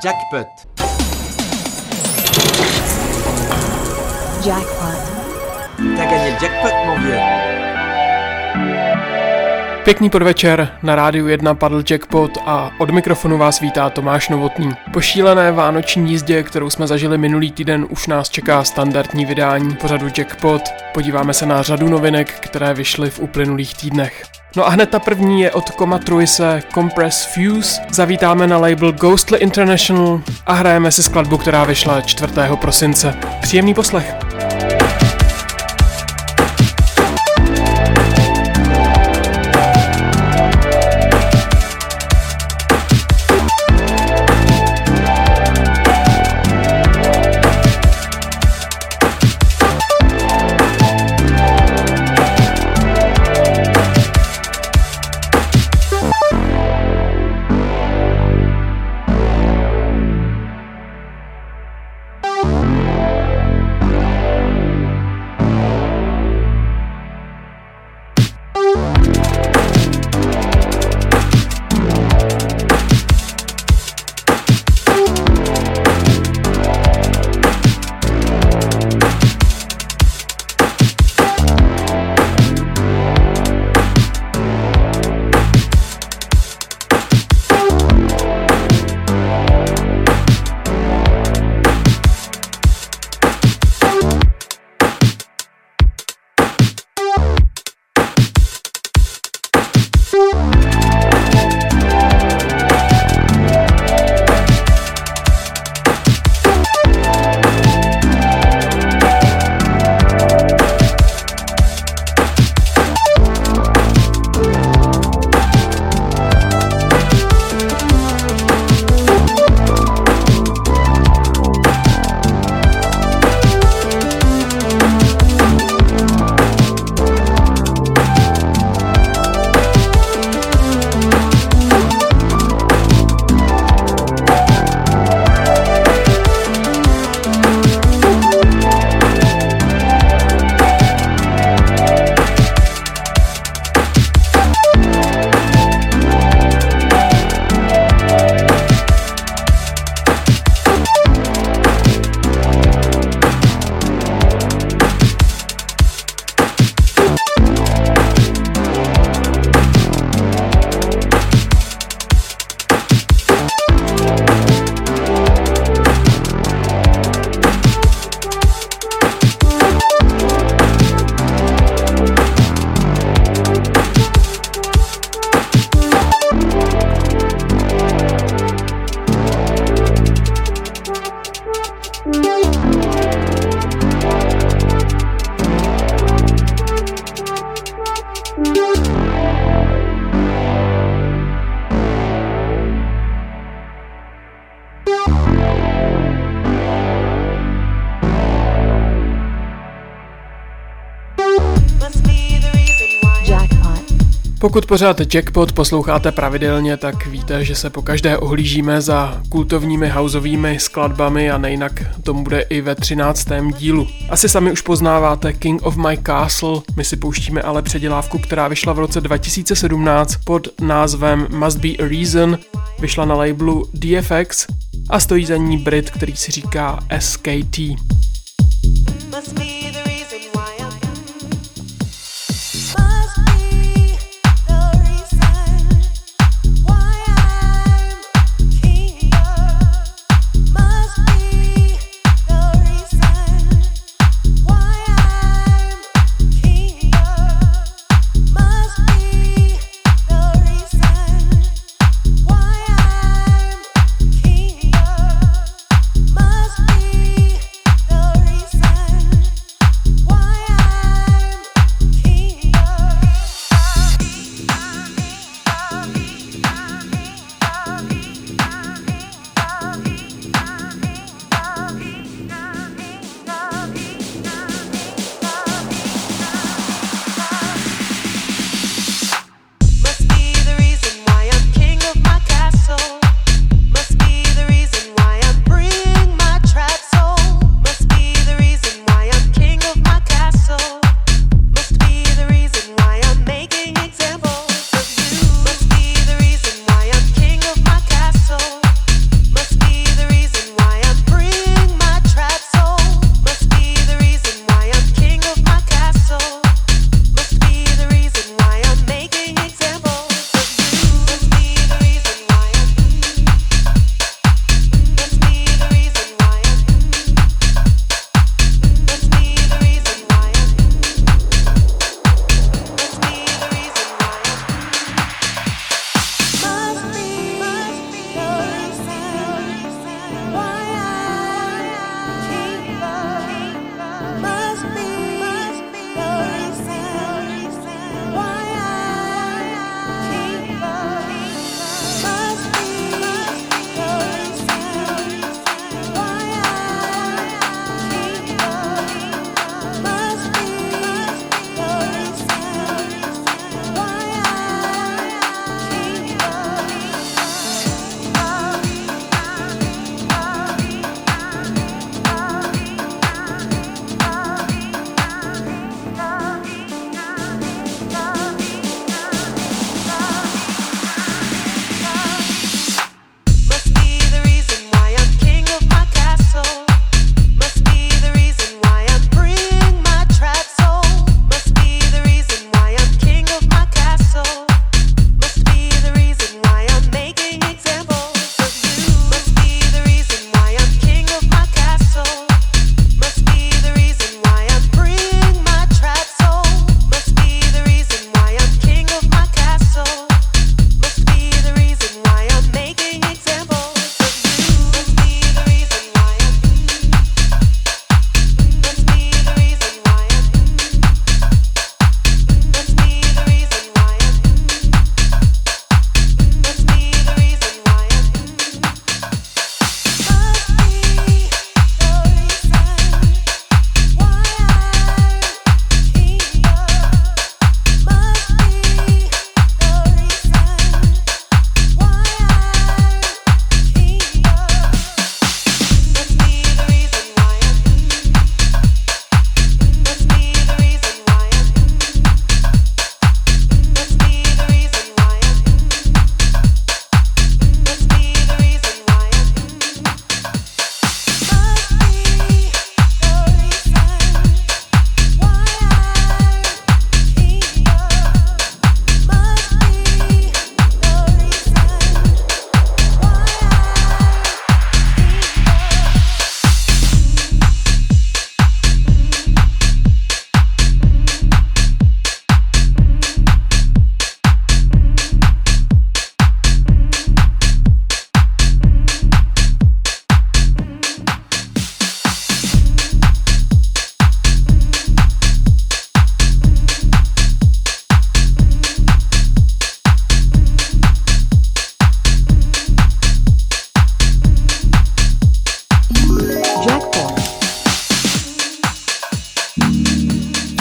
Jackpot. Jackpot. T'as gagné le jackpot, mon vieux. Pěkný podvečer, na rádiu 1 padl jackpot a od mikrofonu vás vítá Tomáš Novotný. Po šílené vánoční jízdě, kterou jsme zažili minulý týden, už nás čeká standardní vydání pořadu Jackpot. Podíváme se na řadu novinek, které vyšly v uplynulých týdnech. No a hned ta první je od Koma Truise Compress Fuse. Zavítáme na label Ghostly International a hrajeme si skladbu, která vyšla 4. prosince. Příjemný poslech. Pokud pořád Jackpot posloucháte pravidelně, tak víte, že se po každé ohlížíme za kultovními houseovými skladbami a nejinak tomu bude i ve 13. dílu. Asi sami už poznáváte King of My Castle, my si pouštíme ale předělávku, která vyšla v roce 2017 pod názvem Must Be a Reason, vyšla na labelu DFX a stojí za ní Brit, který si říká SKT. Must be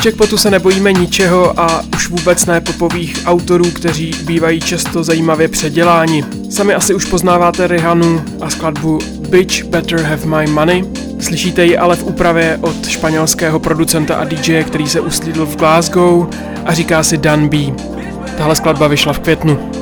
Jackpotu se nebojíme ničeho a už vůbec ne popových autorů, kteří bývají často zajímavě předěláni. Sami asi už poznáváte Rihanu a skladbu Bitch Better Have My Money. Slyšíte ji ale v úpravě od španělského producenta a DJ, který se uslídl v Glasgow a říká si Dan B. Tahle skladba vyšla v květnu.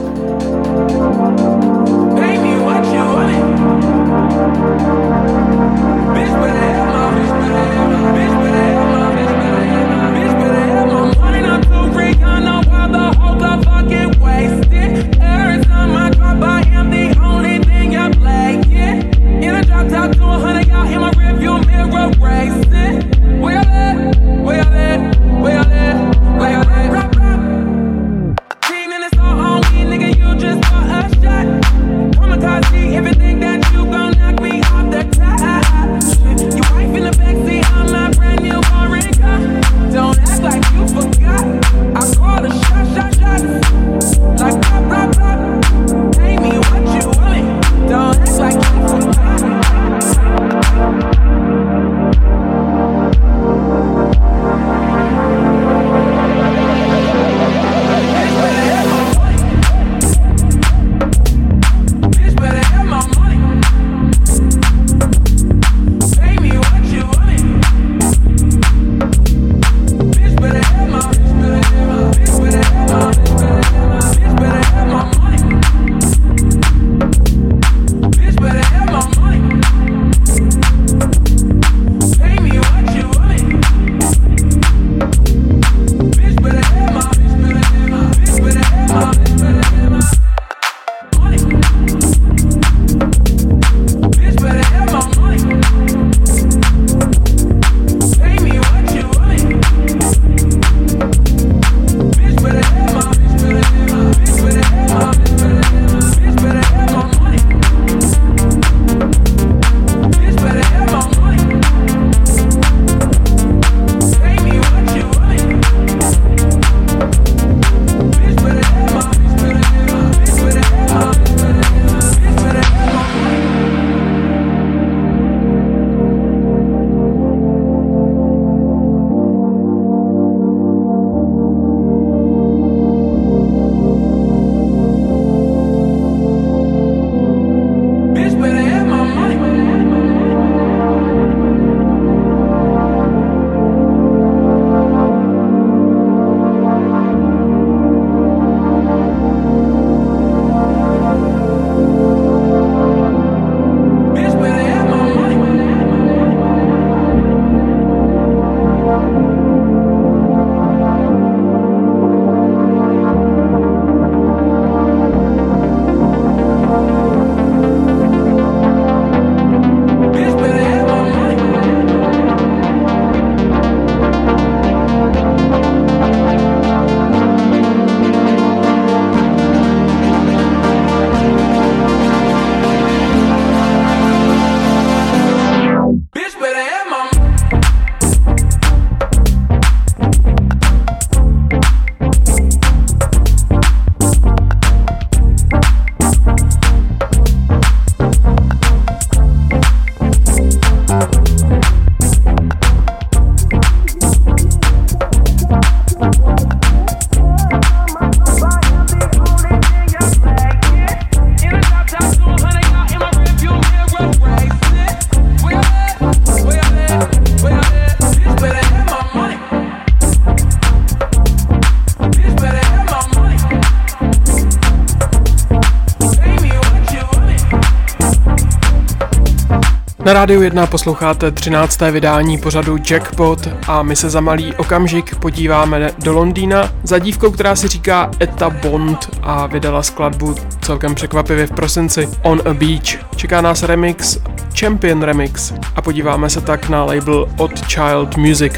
Na rádiu 1 posloucháte 13. vydání pořadu Jackpot a my se za malý okamžik podíváme do Londýna za dívkou, která si říká Eta Bond a vydala skladbu celkem překvapivě v prosinci On a Beach. Čeká nás remix Champion Remix a podíváme se tak na label od Child Music.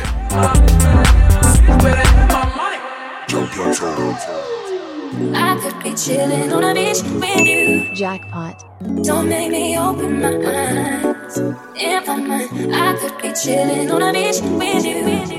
I could be chilling on a beach with you. Jackpot. Don't make me open my eyes. I could be chilling on a beach with you.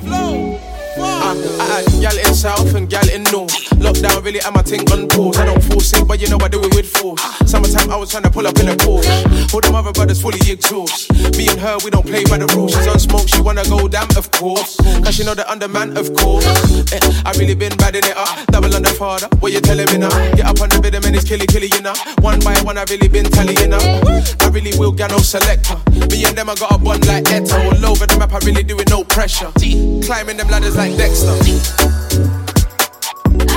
Flow. Uh, uh, gal in south and gal in north. Lockdown really am my thing on pause. I don't force it, but you know I do it with force. Summertime I was trying to pull up in a Porsche. All the other brothers fully exhaust. Me and her, we don't play by the rules. She's on smoke, she wanna go damn, of course. Cause she know the underman, of course. Eh, I really been badding it up. Double on the father, what you telling me now? Get up on the bed, and it's killy killy, you know. One by one, I really been tallying up. I really will get no selector. Me and them, I got a bond like Eto. All over the map, I really do it no pressure. Climbing them ladders like Dexter.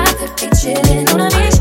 Be chilling on a beach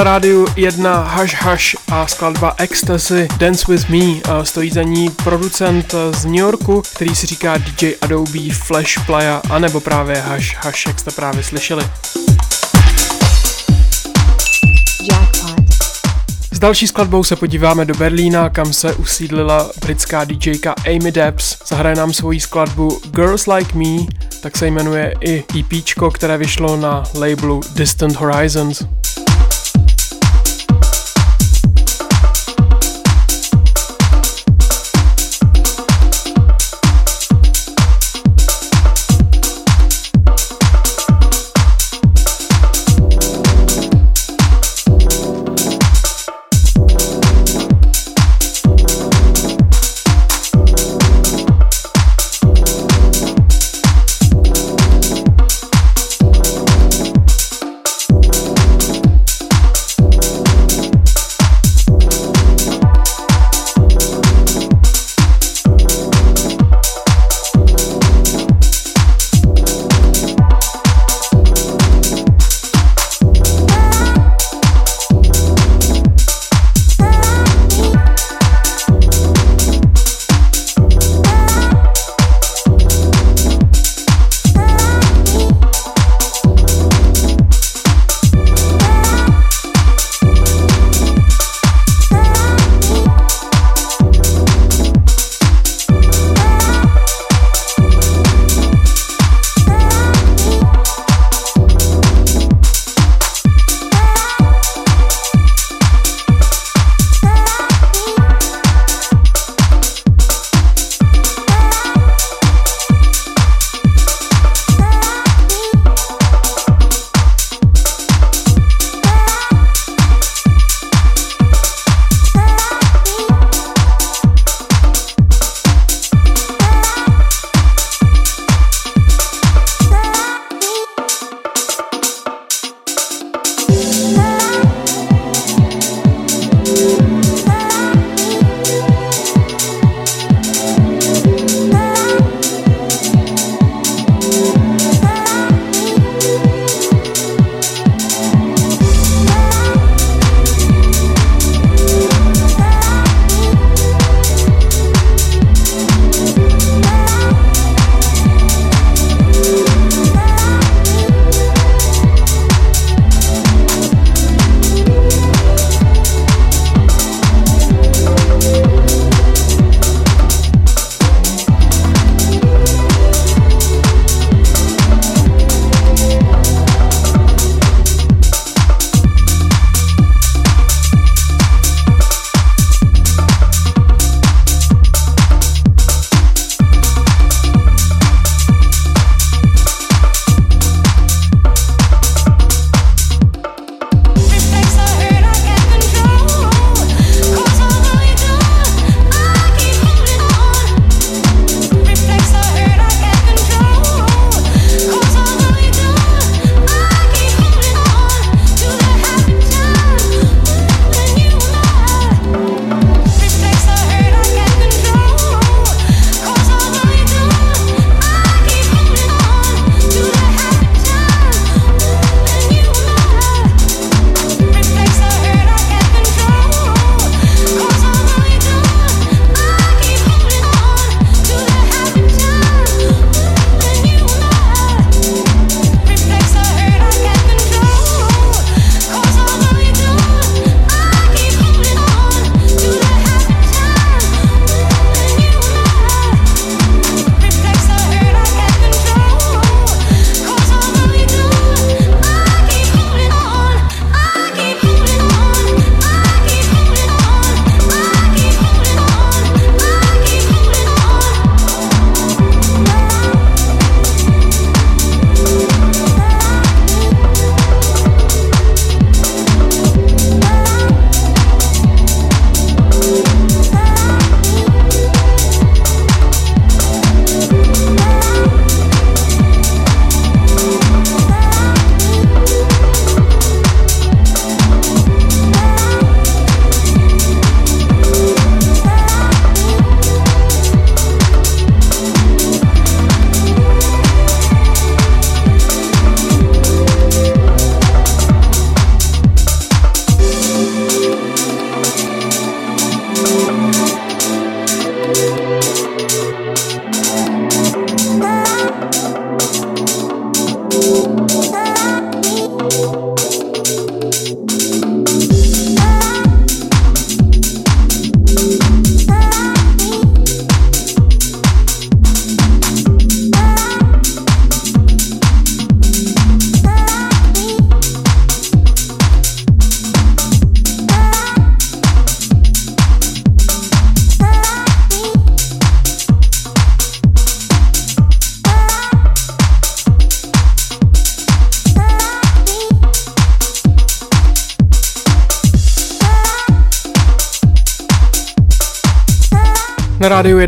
na rádiu jedna Hush Hush a skladba Ecstasy Dance With Me. Stojí za ní producent z New Yorku, který si říká DJ Adobe Flash Playa, anebo právě Hush Hush, jak jste právě slyšeli. S další skladbou se podíváme do Berlína, kam se usídlila britská DJka Amy Debs. Zahraje nám svoji skladbu Girls Like Me, tak se jmenuje i EP, které vyšlo na labelu Distant Horizons.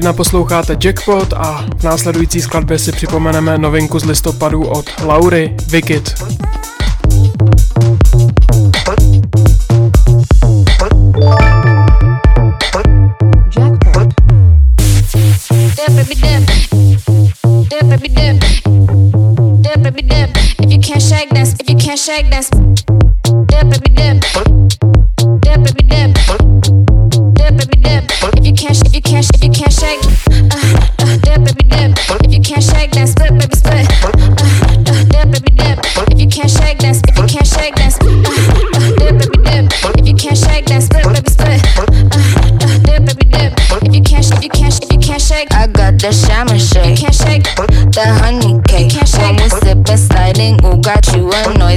Na rádiu 1 posloucháte Jackpot a v následující skladbě si připomeneme novinku z listopadu od Laury Wicked. shake dance. Dip,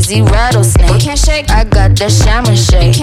noisy rattlesnake. Can't shake. I got the shaman shake.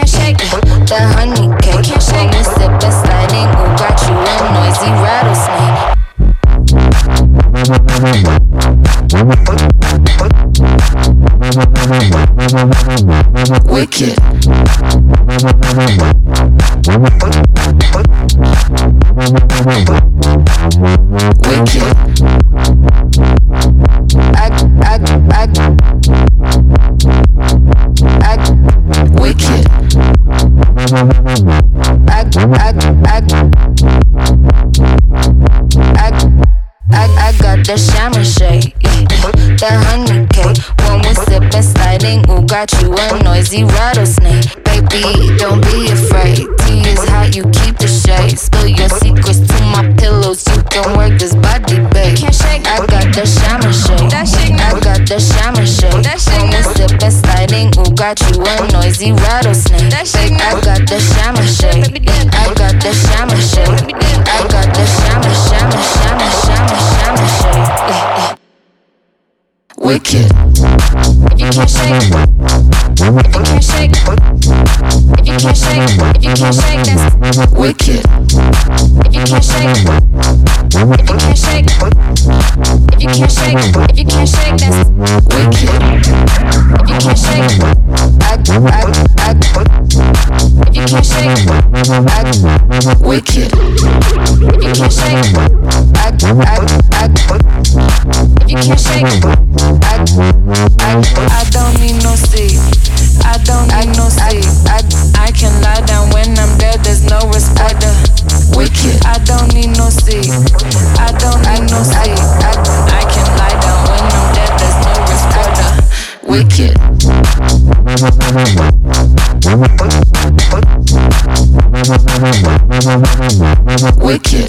summer shit. I got the summer shit. Only sipping, sliding. Ooh, got you a noisy rattlesnake. I got the summer shit. I got the summer shit. I got the summer, summer, summer, summer, summer shit. Wicked. If you can't shake, if you can't shake you can't shake, if you can't shake, then Wicked. if you can't shake, if you can't shake, if you can't shake, if you can't shake, then Wicked. if you can't shake, I, I, I, if you can't shake, I, wicked. if you can't shake, I, I, I, if you can't shake, I, I, I don't need no sleep. I don't need no sleep. Lie down when I'm dead. There's no responder. Wicked. I don't need no sleep. I don't need no sleep. I, can lie down when I'm dead. There's no responder. Wicked. Wicked.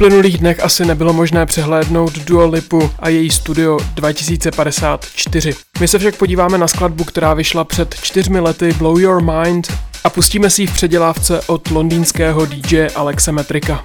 uplynulých dnech asi nebylo možné přehlédnout Dua Lipu a její studio 2054. My se však podíváme na skladbu, která vyšla před čtyřmi lety Blow Your Mind a pustíme si ji v předělávce od londýnského DJ Alexe Metrika.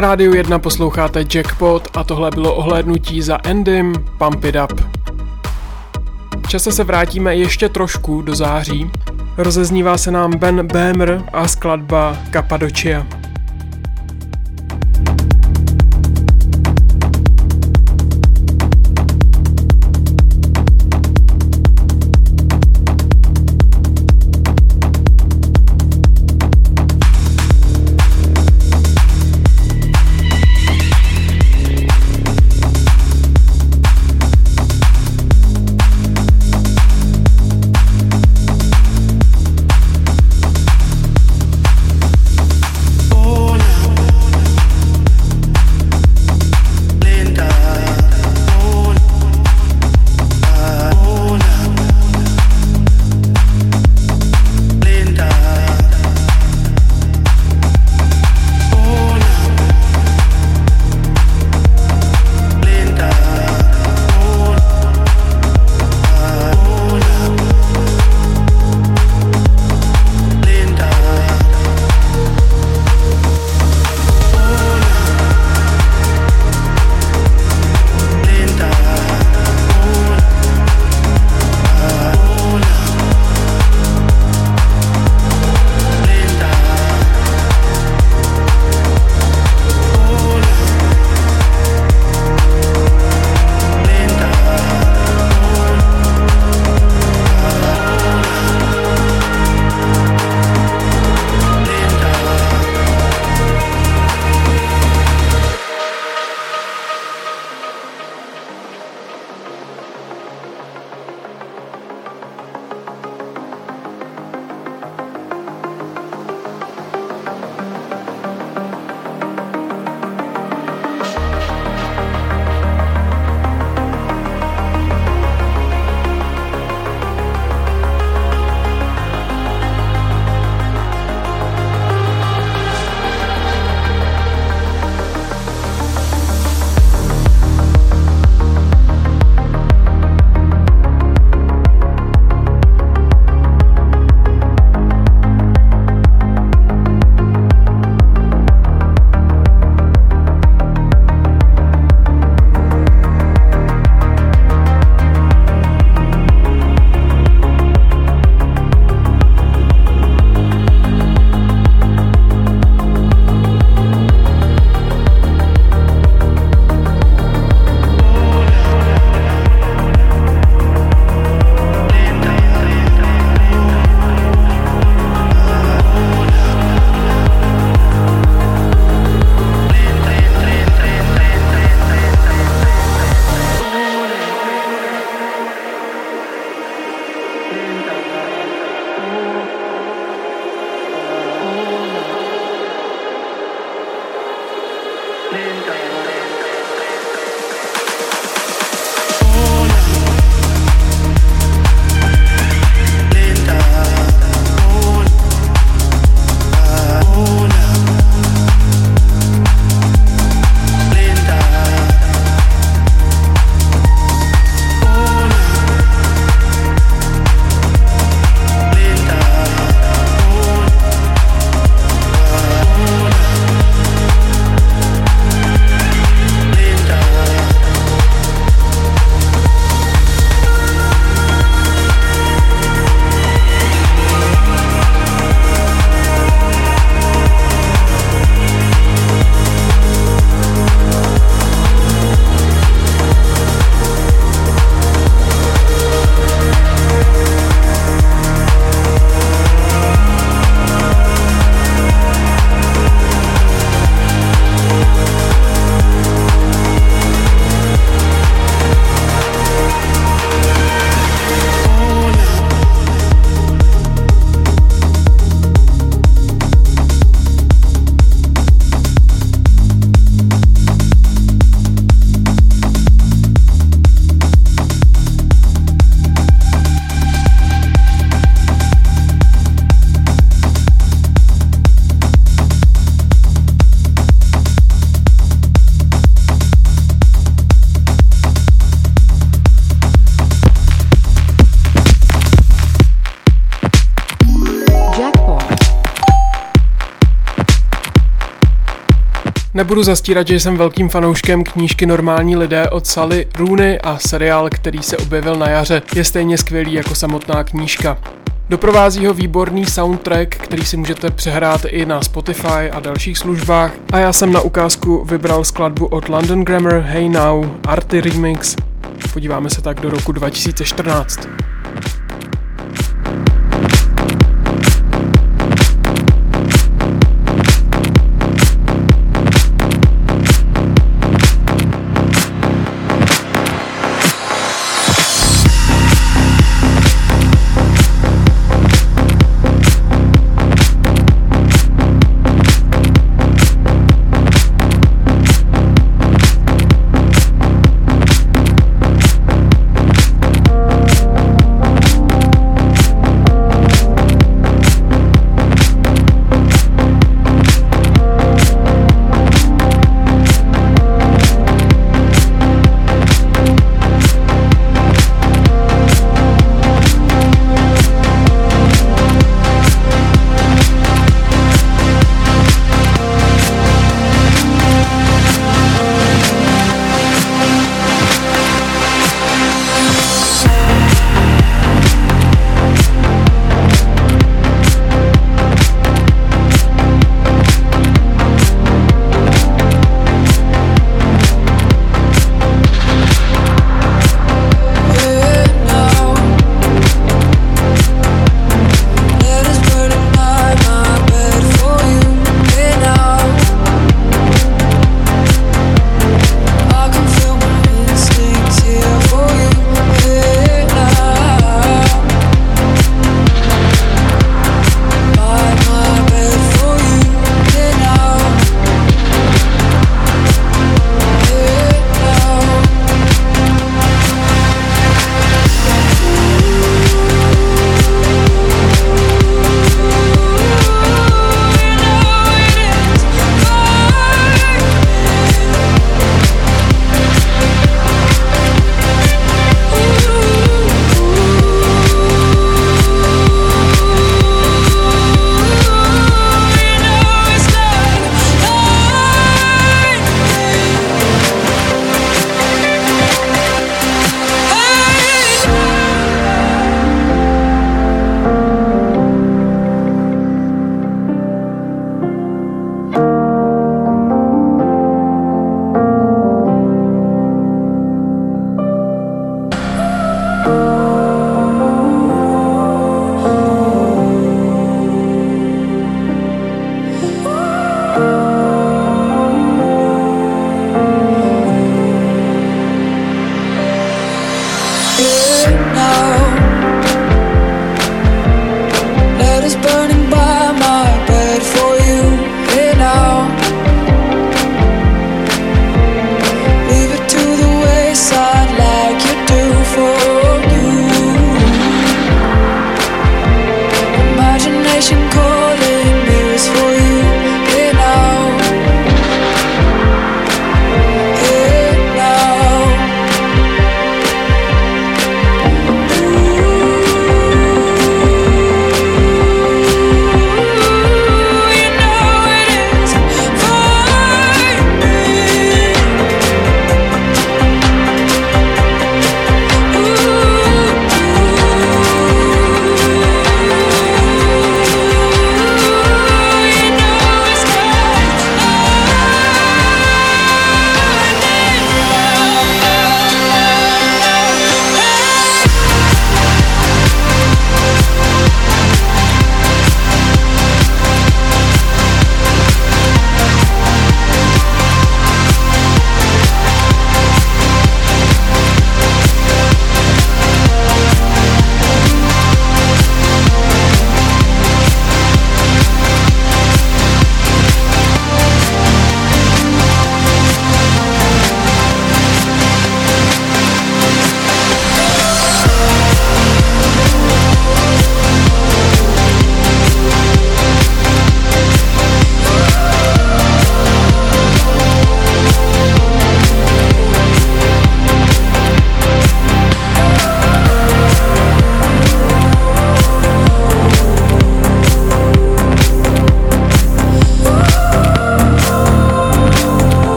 Rádiu 1 posloucháte Jackpot a tohle bylo ohlédnutí za Endym Pump It Up. Čase se vrátíme ještě trošku do září. Rozeznívá se nám Ben Bémer a skladba Cappadocia. Nebudu zastírat, že jsem velkým fanouškem knížky Normální lidé od Sally Rooney a seriál, který se objevil na jaře, je stejně skvělý jako samotná knížka. Doprovází ho výborný soundtrack, který si můžete přehrát i na Spotify a dalších službách. A já jsem na ukázku vybral skladbu od London Grammar Hey Now Arty Remix. Podíváme se tak do roku 2014.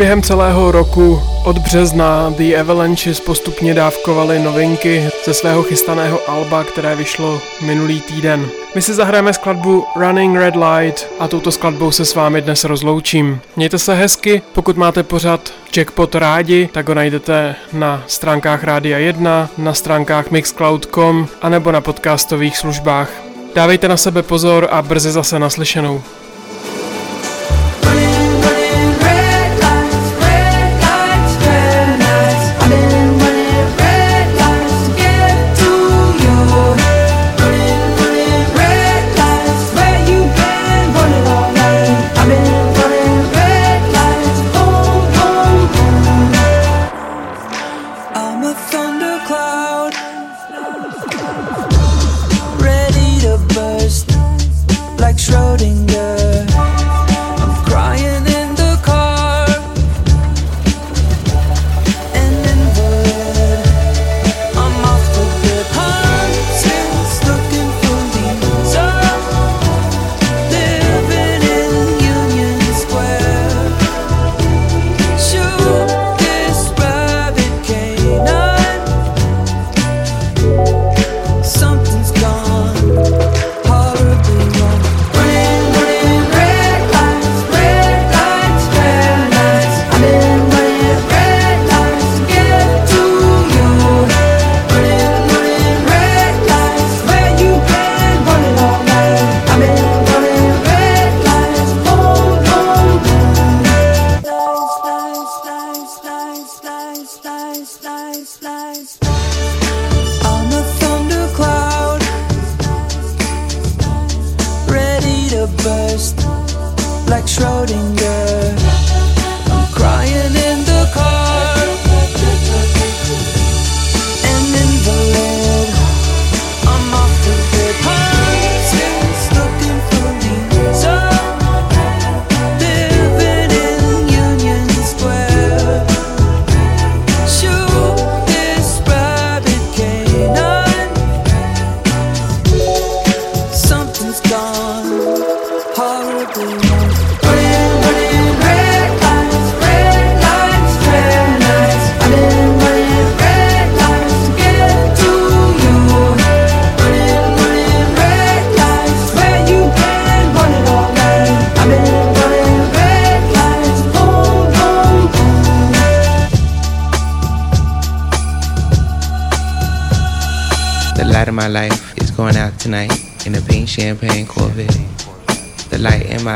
během celého roku od března The Avalanches postupně dávkovali novinky ze svého chystaného alba, které vyšlo minulý týden. My si zahrajeme skladbu Running Red Light a touto skladbou se s vámi dnes rozloučím. Mějte se hezky, pokud máte pořad Jackpot rádi, tak ho najdete na stránkách Rádia 1, na stránkách mixcloud.com anebo na podcastových službách. Dávejte na sebe pozor a brzy zase naslyšenou.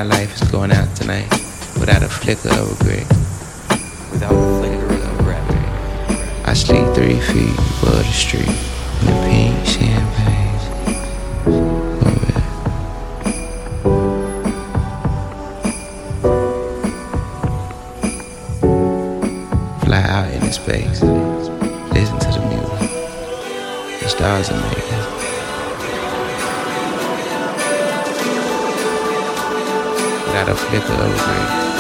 my life is going out tonight without a flicker of regret. Without a flicker of regret. I sleep three feet above the street in the pink champagne. Fly out in space, listen to the music. The stars are made. paper aeroplane